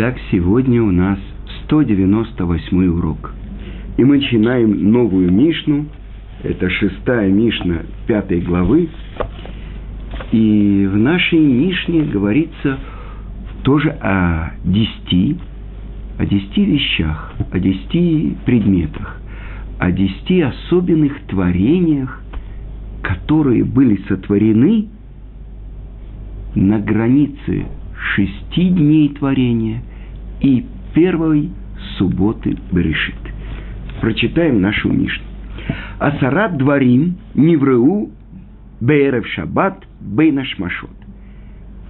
Итак, сегодня у нас 198 урок. И мы начинаем новую Мишну. Это шестая Мишна пятой главы. И в нашей Мишне говорится тоже о десяти, о десяти вещах, о десяти предметах, о десяти особенных творениях, которые были сотворены на границе шести дней творения и первой субботы Берешит. Прочитаем нашу Мишну. Асарат дворим Нивреу Беерев Шаббат Бейнашмашот.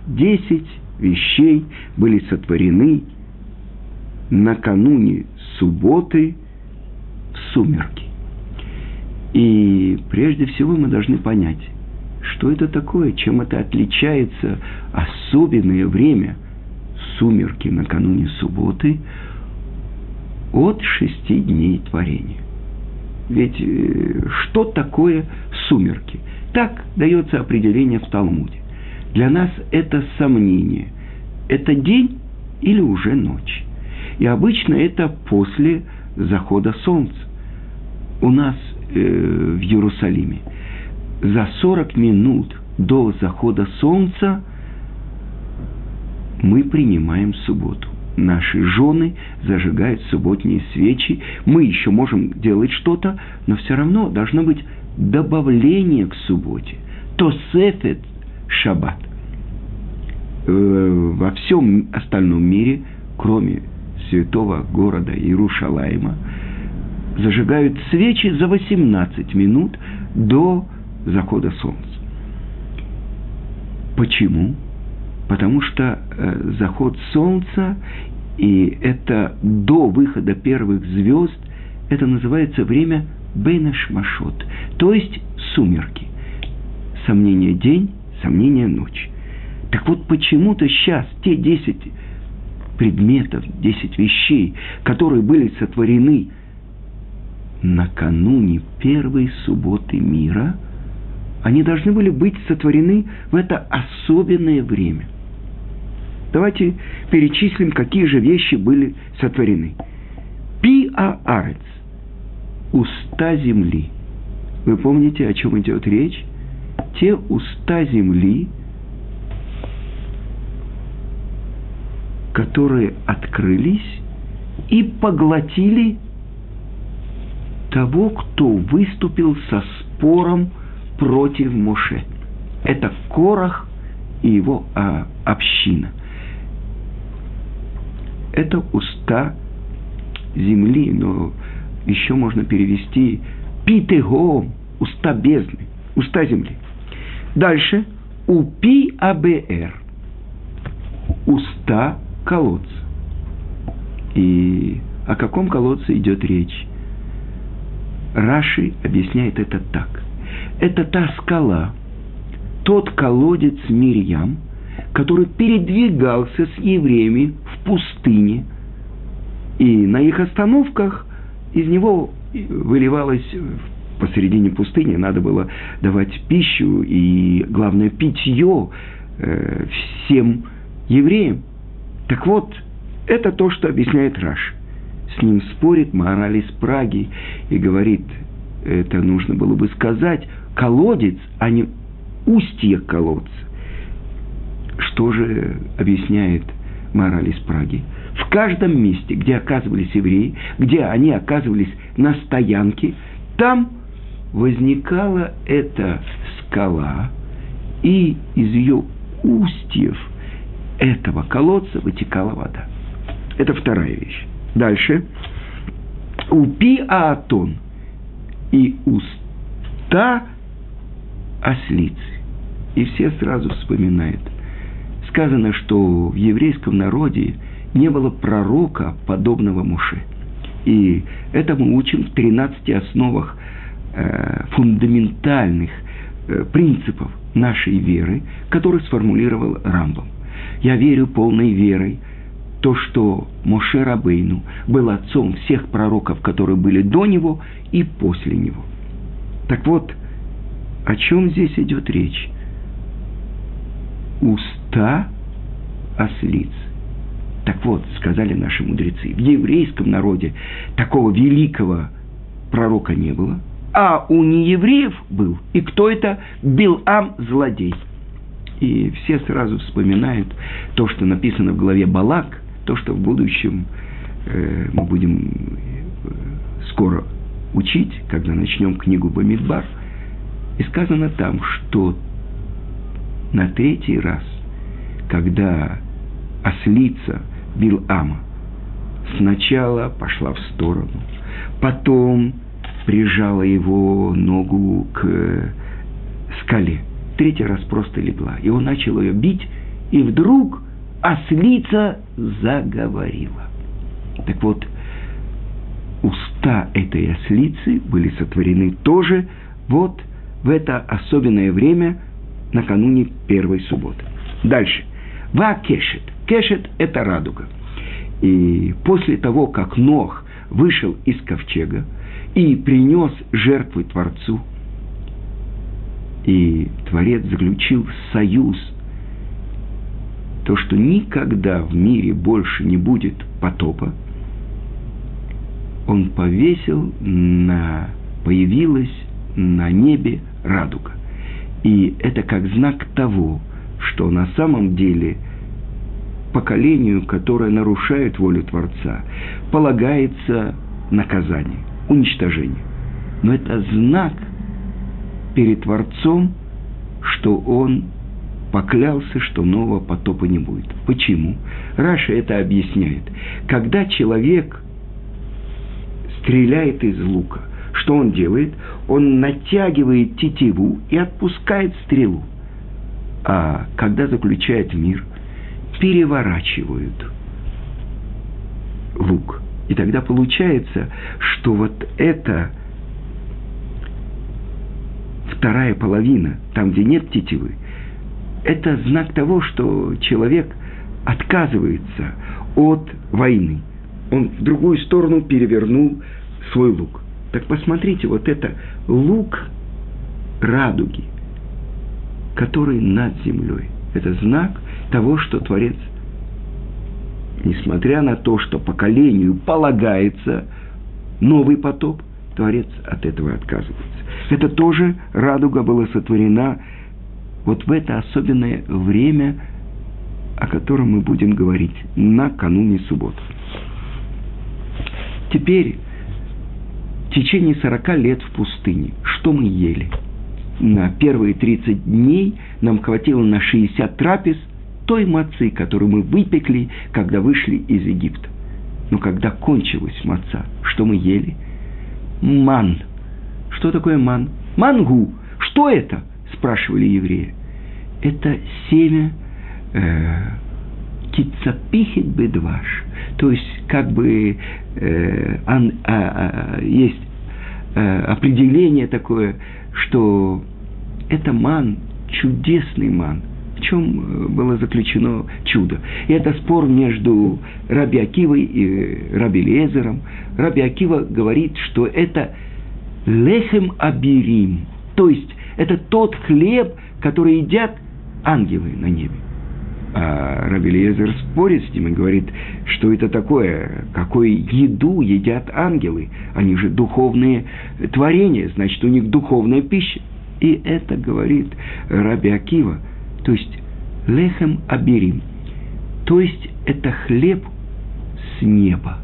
Десять вещей были сотворены накануне субботы в сумерки. И прежде всего мы должны понять, что это такое, чем это отличается особенное время сумерки накануне субботы от шести дней творения. Ведь э, что такое сумерки? Так дается определение в Талмуде. Для нас это сомнение. Это день или уже ночь. И обычно это после захода солнца. У нас э, в Иерусалиме за 40 минут до захода солнца мы принимаем субботу. Наши жены зажигают субботние свечи. Мы еще можем делать что-то, но все равно должно быть добавление к субботе. То сефет шаббат. Э, во всем остальном мире, кроме святого города Иерушалайма, зажигают свечи за 18 минут до захода солнца. Почему? Потому что э, заход солнца и это до выхода первых звезд, это называется время Бейнашмашот, то есть сумерки. Сомнение день, сомнение ночь. Так вот почему-то сейчас те десять предметов, десять вещей, которые были сотворены накануне первой субботы мира – они должны были быть сотворены в это особенное время. Давайте перечислим, какие же вещи были сотворены. Пи-а-арец – уста земли. Вы помните, о чем идет речь? Те уста земли, которые открылись и поглотили того, кто выступил со спором против Моше. Это Корах и его а, община. Это уста земли, но еще можно перевести питего, уста бездны, уста земли. Дальше упи абр, уста колодца. И о каком колодце идет речь? Раши объясняет это так это та скала, тот колодец Мирьям, который передвигался с евреями пустыне, и на их остановках из него выливалось посередине пустыни, надо было давать пищу и, главное, питье э, всем евреям. Так вот, это то, что объясняет Раш. С ним спорит Мораль из Праги и говорит, это нужно было бы сказать, колодец, а не устье колодца. Что же объясняет мораль из Праги? В каждом месте, где оказывались евреи, где они оказывались на стоянке, там возникала эта скала, и из ее устьев этого колодца вытекала вода. Это вторая вещь. Дальше. Упи Аатон и уста ослицы. И все сразу вспоминают. Сказано, что в еврейском народе не было пророка, подобного Муше. И это мы учим в 13 основах э, фундаментальных э, принципов нашей веры, которые сформулировал Рамбом. Я верю полной верой, то, что Моше Рабейну был отцом всех пророков, которые были до него и после него. Так вот, о чем здесь идет речь? Уста ослиц. Так вот, сказали наши мудрецы, в еврейском народе такого великого пророка не было, а у неевреев был. И кто это? Билам злодей. И все сразу вспоминают то, что написано в главе Балак, то, что в будущем э, мы будем э, скоро учить, когда начнем книгу Бамидбар. И сказано там, что на третий раз, когда ослица Билама сначала пошла в сторону, потом прижала его ногу к скале, третий раз просто легла, и он начал ее бить, и вдруг ослица заговорила. Так вот, уста этой ослицы были сотворены тоже вот в это особенное время накануне первой субботы. Дальше. Ва кешет. Кешет – это радуга. И после того, как Нох вышел из ковчега и принес жертвы Творцу, и Творец заключил союз, то, что никогда в мире больше не будет потопа, он повесил на, появилась на небе радуга. И это как знак того, что на самом деле поколению, которое нарушает волю Творца, полагается наказание, уничтожение. Но это знак перед Творцом, что он поклялся, что нового потопа не будет. Почему? Раша это объясняет. Когда человек стреляет из лука, что он делает? Он натягивает тетиву и отпускает стрелу. А когда заключает мир, переворачивают лук. И тогда получается, что вот это вторая половина, там, где нет тетивы, это знак того, что человек отказывается от войны. Он в другую сторону перевернул свой лук. Так посмотрите, вот это лук радуги, который над землей. Это знак того, что Творец, несмотря на то, что поколению полагается новый потоп, Творец от этого отказывается. Это тоже радуга была сотворена вот в это особенное время, о котором мы будем говорить накануне субботы. Теперь в течение 40 лет в пустыне. Что мы ели? На первые 30 дней нам хватило на 60 трапез той мацы, которую мы выпекли, когда вышли из Египта. Но когда кончилась маца, что мы ели? Ман. Что такое ман? Мангу. Что это? Спрашивали евреи. Это семя э, кицапихит бедваш. То есть, как бы э, ан, а, а, есть э, определение такое, что это ман, чудесный ман. В чем э, было заключено чудо? И это спор между Раби Акивой и Раби Лезером. Раби Акива говорит, что это лехем абирим, то есть это тот хлеб, который едят ангелы на небе. А Раби Лезер спорит с ним и говорит, что это такое, какую еду едят ангелы. Они же духовные творения, значит, у них духовная пища. И это говорит Раби Акива, то есть лехем аберим, то есть это хлеб с неба.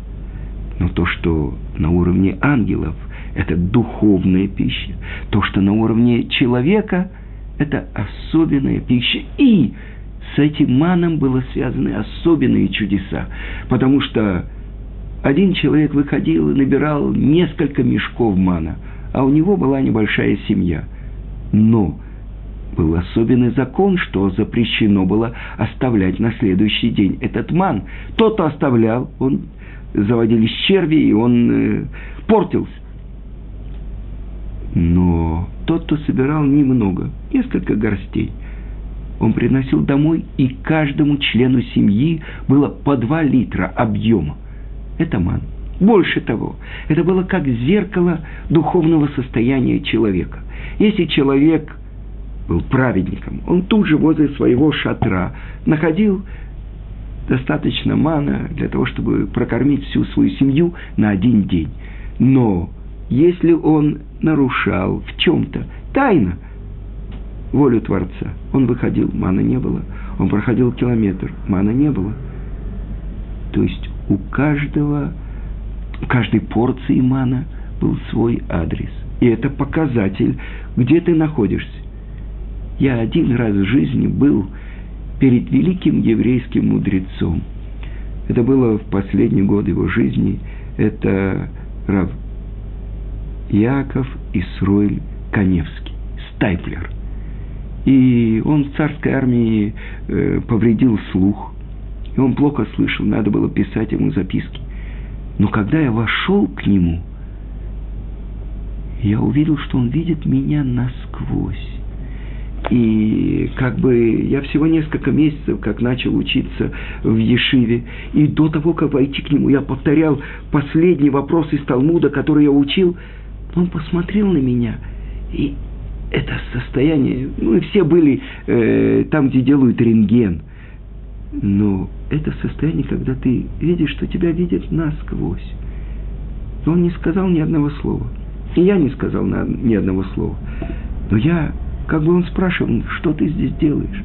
Но то, что на уровне ангелов, это духовная пища. То, что на уровне человека, это особенная пища. И с этим маном было связаны особенные чудеса, потому что один человек выходил и набирал несколько мешков мана, а у него была небольшая семья. Но был особенный закон, что запрещено было оставлять на следующий день этот ман. Тот, кто оставлял, он заводились черви, и он э, портился. Но тот, кто собирал немного, несколько горстей – он приносил домой, и каждому члену семьи было по два литра объема. Это ман. Больше того, это было как зеркало духовного состояния человека. Если человек был праведником, он тут же возле своего шатра находил достаточно мана для того, чтобы прокормить всю свою семью на один день. Но если он нарушал в чем-то тайно волю Творца, он выходил, мана не было. Он проходил километр, мана не было. То есть у каждого, у каждой порции мана был свой адрес. И это показатель, где ты находишься. Я один раз в жизни был перед великим еврейским мудрецом. Это было в последний год его жизни. Это Рав Яков Исроиль Коневский, Стайплер. И он в царской армии э, повредил слух, и он плохо слышал, надо было писать ему записки. Но когда я вошел к нему, я увидел, что он видит меня насквозь. И как бы я всего несколько месяцев, как начал учиться в Ешиве, и до того, как войти к нему, я повторял последний вопрос из Талмуда, который я учил. Он посмотрел на меня, и это состояние, ну и все были э, там, где делают рентген. Но это состояние, когда ты видишь, что тебя видят насквозь. И он не сказал ни одного слова. И я не сказал ни одного слова. Но я как бы он спрашивал, что ты здесь делаешь?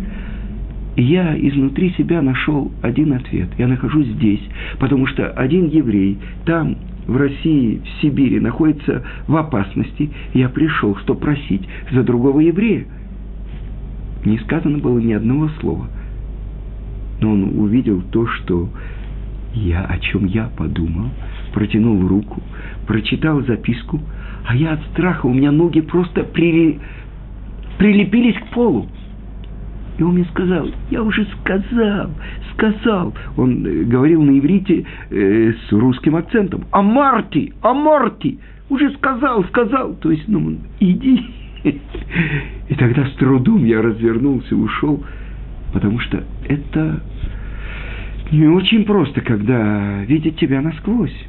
И я изнутри себя нашел один ответ. Я нахожусь здесь, потому что один еврей там, в России, в Сибири, находится в опасности. Я пришел, чтобы просить за другого еврея. Не сказано было ни одного слова. Но он увидел то, что я, о чем я подумал, протянул руку, прочитал записку, а я от страха, у меня ноги просто при прилепились к полу. И он мне сказал, я уже сказал, сказал. Он э, говорил на иврите э, с русским акцентом. А Марти, а Марти, уже сказал, сказал. То есть, ну, иди. И тогда с трудом я развернулся ушел, потому что это не очень просто, когда видят тебя насквозь.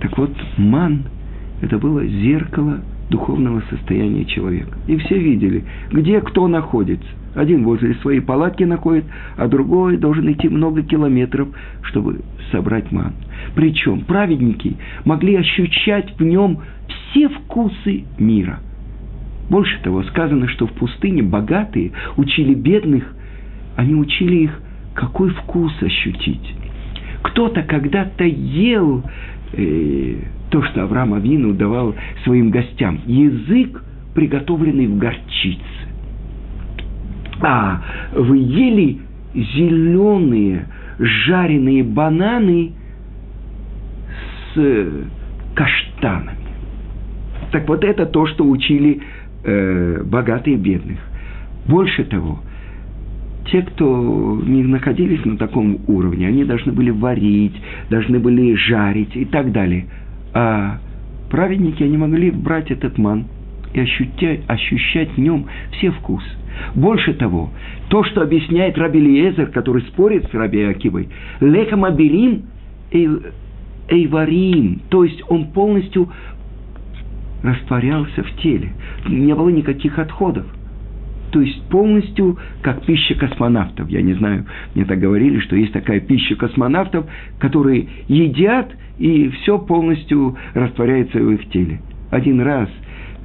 Так вот, ман – это было зеркало – духовного состояния человека. И все видели, где кто находится. Один возле своей палатки находит, а другой должен идти много километров, чтобы собрать ман. Причем праведники могли ощущать в нем все вкусы мира. Больше того, сказано, что в пустыне богатые учили бедных, они учили их, какой вкус ощутить. Кто-то когда-то ел то, что Авраам Авину давал своим гостям. Язык, приготовленный в горчице. А вы ели зеленые жареные бананы с каштанами. Так вот это то, что учили э, богатые и бедных. Больше того, те, кто не находились на таком уровне, они должны были варить, должны были жарить и так далее – а праведники, они могли брать этот ман и ощутять, ощущать в нем все вкусы. Больше того, то, что объясняет Раби Лиезер, который спорит с Раби Акивой, лехам аберим эйварим, то есть он полностью растворялся в теле, не было никаких отходов. То есть полностью как пища космонавтов. Я не знаю, мне так говорили, что есть такая пища космонавтов, которые едят – и все полностью растворяется в их теле. Один раз,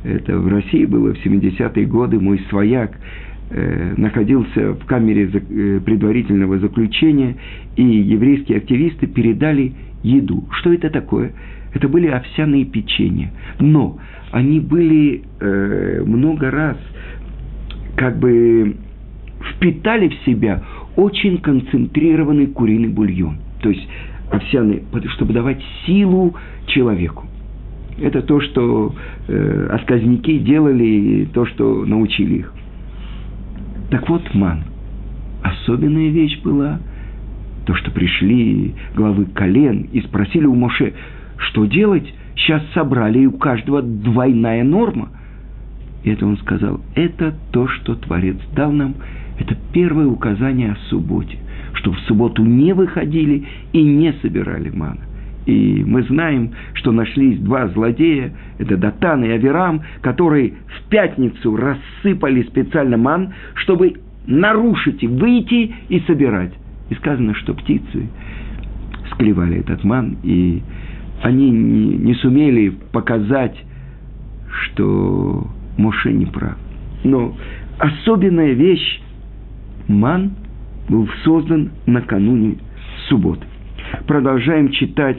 это в России было в 70-е годы, мой свояк э, находился в камере э, предварительного заключения, и еврейские активисты передали еду. Что это такое? Это были овсяные печенья. Но они были э, много раз как бы впитали в себя очень концентрированный куриный бульон. То есть овсяный, чтобы давать силу человеку. Это то, что э, осказники делали, то, что научили их. Так вот, ман. Особенная вещь была то, что пришли главы колен и спросили у Моше, что делать? Сейчас собрали, и у каждого двойная норма. И это он сказал, это то, что Творец дал нам, это первое указание о субботе что в субботу не выходили и не собирали мана. И мы знаем, что нашлись два злодея, это Датан и Аверам, которые в пятницу рассыпали специально ман, чтобы нарушить и выйти и собирать. И сказано, что птицы склевали этот ман, и они не, не сумели показать, что Моше не прав. Но особенная вещь, ман был создан накануне субботы. Продолжаем читать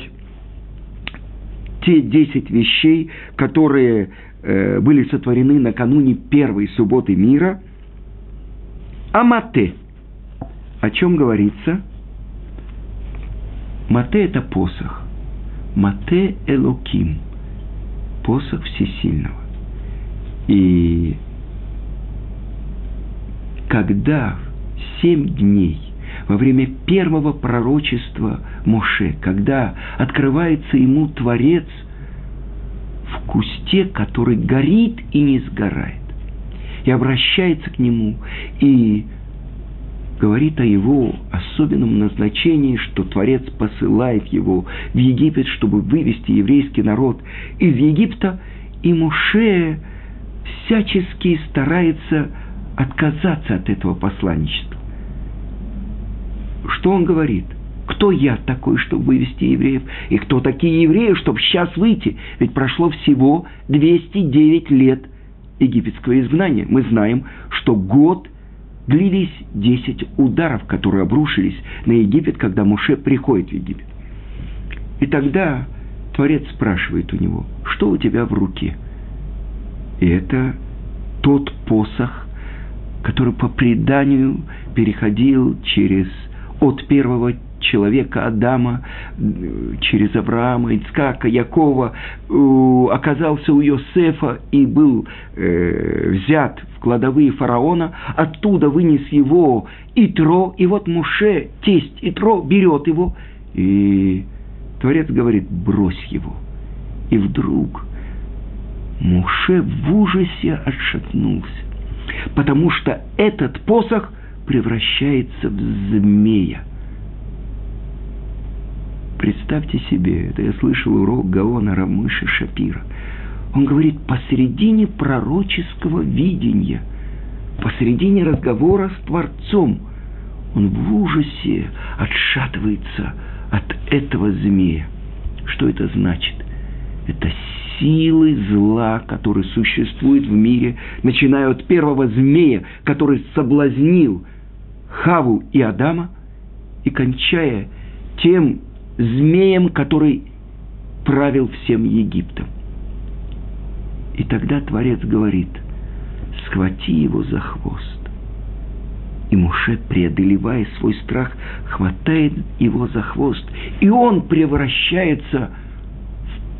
те десять вещей, которые э, были сотворены накануне первой субботы мира. Амате. О чем говорится? Мате – это посох. Мате Элоким. Посох Всесильного. И когда семь дней во время первого пророчества Моше, когда открывается ему Творец в кусте, который горит и не сгорает, и обращается к нему, и говорит о его особенном назначении, что Творец посылает его в Египет, чтобы вывести еврейский народ из Египта, и Муше всячески старается отказаться от этого посланничества. Что он говорит? Кто я такой, чтобы вывести евреев? И кто такие евреи, чтобы сейчас выйти? Ведь прошло всего 209 лет египетского изгнания. Мы знаем, что год длились 10 ударов, которые обрушились на Египет, когда Муше приходит в Египет. И тогда Творец спрашивает у него, что у тебя в руке? И это тот посох, который по преданию переходил через от первого человека Адама через Авраама, Ицкака, Якова оказался у Йосефа и был э, взят в кладовые фараона, оттуда вынес его Итро, и вот Муше, тесть Итро, берет его, и Творец говорит, брось его. И вдруг Муше в ужасе отшатнулся, потому что этот посох превращается в змея – Представьте себе, это я слышал урок Гаона Рамыша Шапира. Он говорит, посередине пророческого видения, посередине разговора с Творцом, он в ужасе отшатывается от этого змея. Что это значит? Это силы зла, которые существуют в мире, начиная от первого змея, который соблазнил Хаву и Адама, и кончая тем змеем, который правил всем Египтом. И тогда Творец говорит, схвати его за хвост. И Муше, преодолевая свой страх, хватает его за хвост, и он превращается в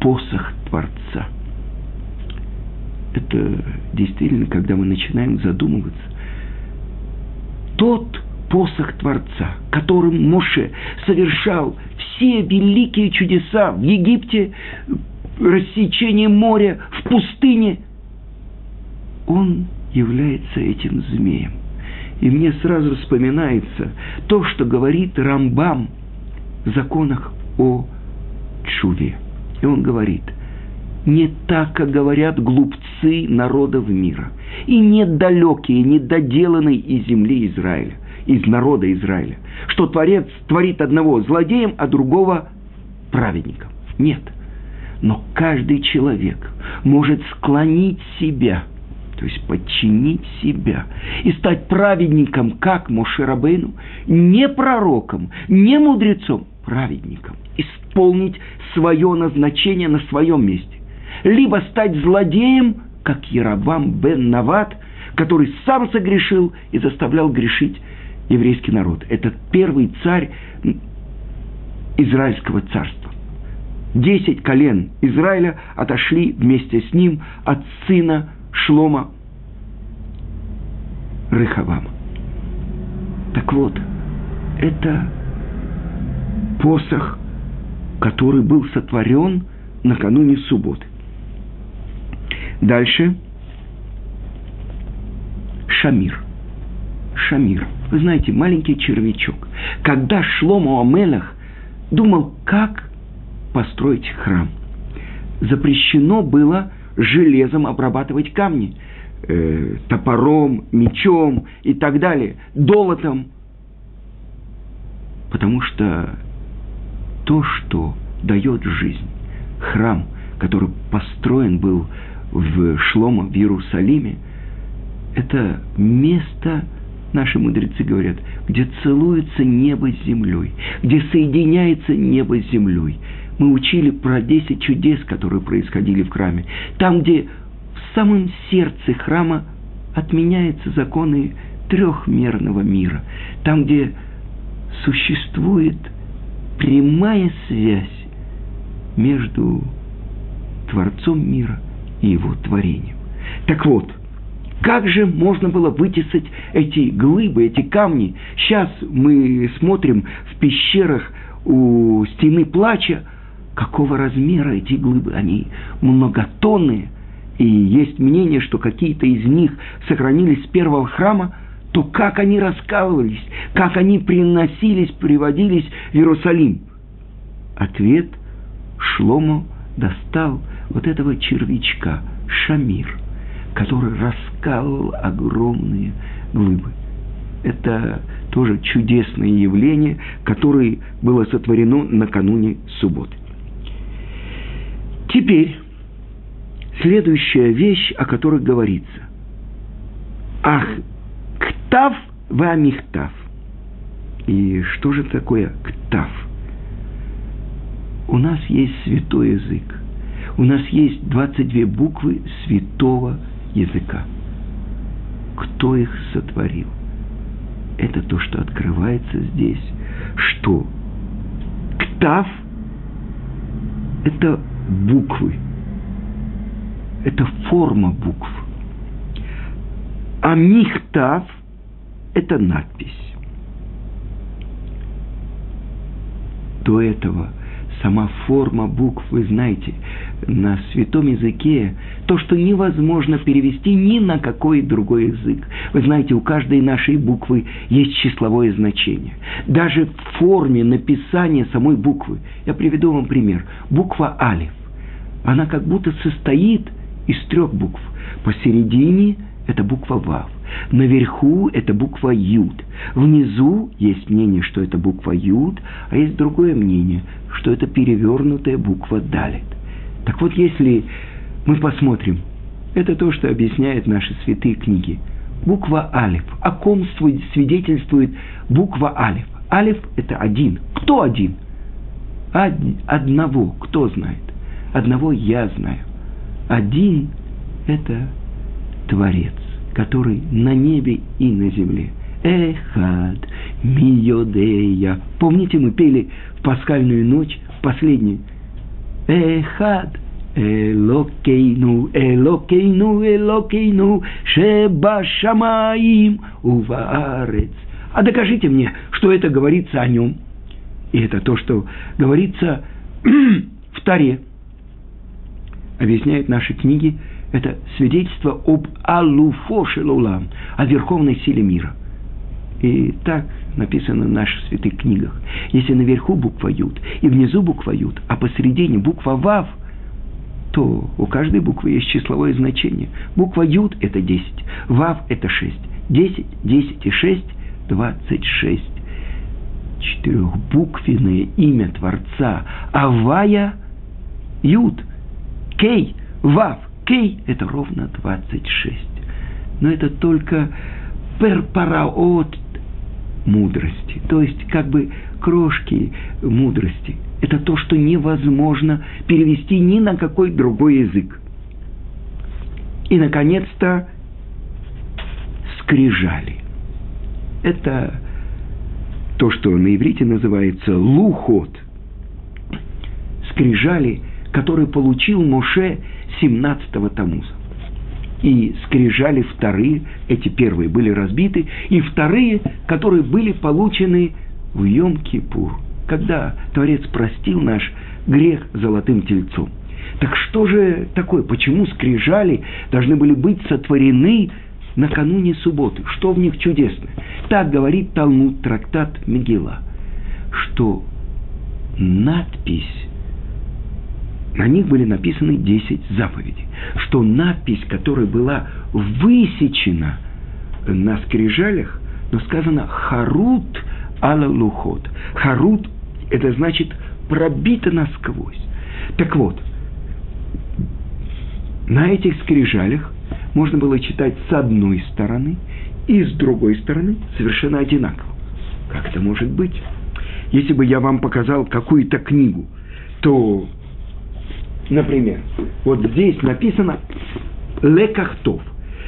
посох Творца. Это действительно, когда мы начинаем задумываться, тот посох Творца, которым Моше совершал все великие чудеса в Египте, рассечение моря, в пустыне, он является этим змеем. И мне сразу вспоминается то, что говорит Рамбам в законах о Чуве. И он говорит, не так, как говорят глупцы народов мира, и недалекие, недоделанные из земли Израиля из народа Израиля, что Творец творит одного злодеем, а другого праведником. Нет. Но каждый человек может склонить себя, то есть подчинить себя и стать праведником, как Мошерабейну, не пророком, не мудрецом, праведником, исполнить свое назначение на своем месте. Либо стать злодеем, как Яровам бен Нават, который сам согрешил и заставлял грешить еврейский народ. Это первый царь Израильского царства. Десять колен Израиля отошли вместе с ним от сына Шлома Рыхавама. Так вот, это посох, который был сотворен накануне субботы. Дальше Шамир. Шамир. Вы знаете, маленький червячок. Когда Шломо Амелах думал, как построить храм, запрещено было железом обрабатывать камни, э, топором, мечом и так далее, долотом. Потому что то, что дает жизнь, храм, который построен был в Шлома, в Иерусалиме, это место, наши мудрецы говорят, где целуется небо с землей, где соединяется небо с землей. Мы учили про 10 чудес, которые происходили в храме. Там, где в самом сердце храма отменяются законы трехмерного мира. Там, где существует прямая связь между Творцом мира и его творением. Так вот, как же можно было вытесать эти глыбы, эти камни? Сейчас мы смотрим в пещерах у стены плача, какого размера эти глыбы? Они многотонные. И есть мнение, что какие-то из них сохранились с первого храма, то как они раскалывались, как они приносились, приводились в Иерусалим? Ответ Шлому достал вот этого червячка, Шамир, который раскалывал огромные глыбы. Это тоже чудесное явление, которое было сотворено накануне субботы. Теперь следующая вещь, о которой говорится. Ах, ктав вамихтав. И что же такое ктав? У нас есть святой язык. У нас есть 22 буквы святого языка. Кто их сотворил? Это то, что открывается здесь. Что? Ктав – это буквы. Это форма букв. А михтав – это надпись. До этого сама форма букв, вы знаете, на святом языке то, что невозможно перевести ни на какой другой язык. Вы знаете, у каждой нашей буквы есть числовое значение. Даже в форме написания самой буквы. Я приведу вам пример. Буква Алиф. Она как будто состоит из трех букв. Посередине это буква Вав. Наверху это буква Юд. Внизу есть мнение, что это буква Юд, а есть другое мнение, что это перевернутая буква Далит. Так вот, если мы посмотрим, это то, что объясняют наши святые книги. Буква Алиф. О ком свидетельствует буква Алиф? Алиф – это один. Кто один? Одного. Кто знает? Одного я знаю. Один – это Творец, который на небе и на земле. Эхад, миодея. Помните, мы пели в пасхальную ночь, последнюю. Эхад, Элокейну, Элокейну, Элокейну, Шеба Шамаим, Уваарец. А докажите мне, что это говорится о нем. И это то, что говорится в Таре. Объясняют наши книги, это свидетельство об Алуфо Шелулам, о верховной силе мира. И так написано в наших святых книгах. Если наверху буква Юд и внизу буква Юд, а посередине буква Вав – то у каждой буквы есть числовое значение. Буква Юд – это 10, Вав – это 6. 10, 10 и 6 – 26. Четырехбуквенное имя Творца. Авая – Юд. Кей – Вав. Кей – это ровно 26. Но это только перпараот мудрости, то есть как бы крошки мудрости – это то, что невозможно перевести ни на какой другой язык. И, наконец-то, скрижали. Это то, что на иврите называется лухот. Скрижали, которые получил Моше 17-го Тамуза. И скрижали вторые, эти первые были разбиты, и вторые, которые были получены в Йом-Кипур – когда Творец простил наш грех золотым тельцом. Так что же такое? Почему скрижали должны были быть сотворены накануне субботы? Что в них чудесное? Так говорит Талмуд, трактат Мегила, что надпись, на них были написаны 10 заповедей, что надпись, которая была высечена на скрижалях, но сказано «харут ала лухот. Харут – это значит пробито насквозь. Так вот, на этих скрижалях можно было читать с одной стороны и с другой стороны совершенно одинаково. Как это может быть? Если бы я вам показал какую-то книгу, то, например, вот здесь написано «лекахтов».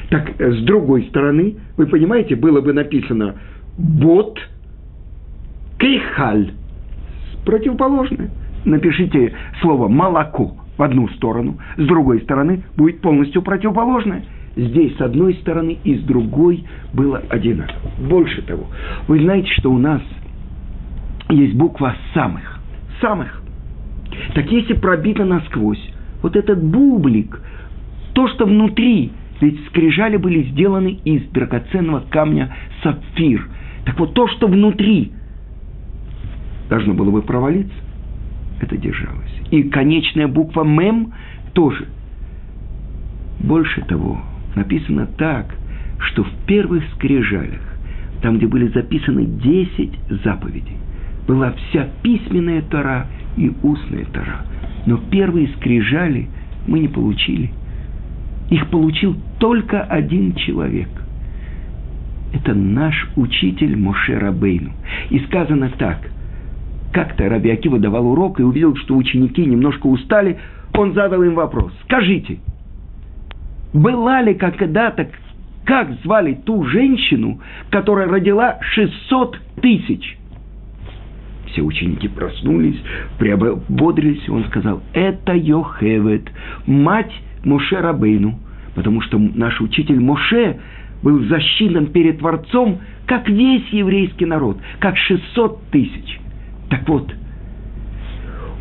Так, с другой стороны, вы понимаете, было бы написано «бот кейхаль». Противоположное. Напишите слово «молоко» в одну сторону, с другой стороны будет полностью противоположное. Здесь с одной стороны и с другой было одинаково. Больше того, вы знаете, что у нас есть буква самых. Самых. Так если пробито насквозь, вот этот бублик, то, что внутри, ведь скрижали были сделаны из драгоценного камня сапфир. Так вот, то, что внутри должно было бы провалиться, это держалось. И конечная буква «мем» тоже. Больше того, написано так, что в первых скрижалях, там, где были записаны 10 заповедей, была вся письменная Тора и устная Тора. Но первые скрижали мы не получили. Их получил только один человек. Это наш учитель Моше Рабейну. И сказано так – как-то Раби Акива давал урок и увидел, что ученики немножко устали, он задал им вопрос. Скажите, была ли когда-то, как звали ту женщину, которая родила 600 тысяч? Все ученики проснулись, приободрились, он сказал, это Йохевет, мать Моше Рабейну, потому что наш учитель Моше был защитным перед Творцом, как весь еврейский народ, как 600 тысяч – так вот,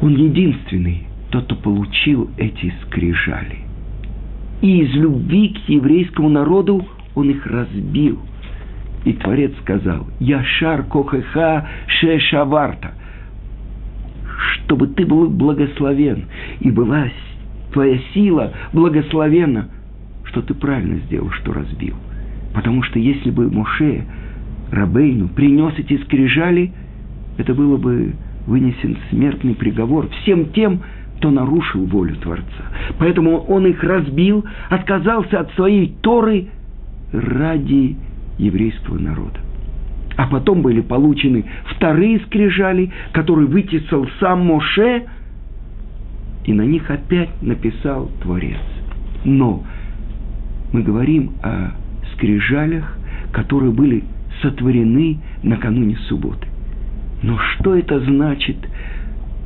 он единственный, тот, кто получил эти скрижали. И из любви к еврейскому народу он их разбил. И Творец сказал, «Яшар кохеха шешаварта», чтобы ты был благословен, и была твоя сила благословена, что ты правильно сделал, что разбил. Потому что если бы Моше Рабейну принес эти скрижали – это было бы вынесен смертный приговор всем тем, кто нарушил волю Творца. Поэтому он их разбил, отказался от своей Торы ради еврейского народа. А потом были получены вторые скрижали, которые вытесал сам Моше, и на них опять написал Творец. Но мы говорим о скрижалях, которые были сотворены накануне субботы. Но что это значит?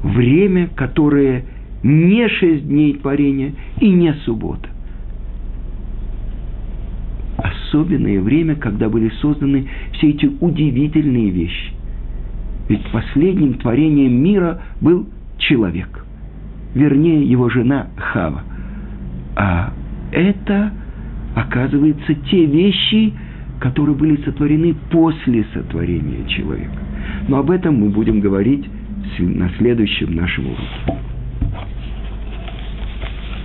Время, которое не шесть дней творения и не суббота. Особенное время, когда были созданы все эти удивительные вещи. Ведь последним творением мира был человек. Вернее, его жена Хава. А это, оказывается, те вещи, которые были сотворены после сотворения человека. Но об этом мы будем говорить на следующем нашем уроке.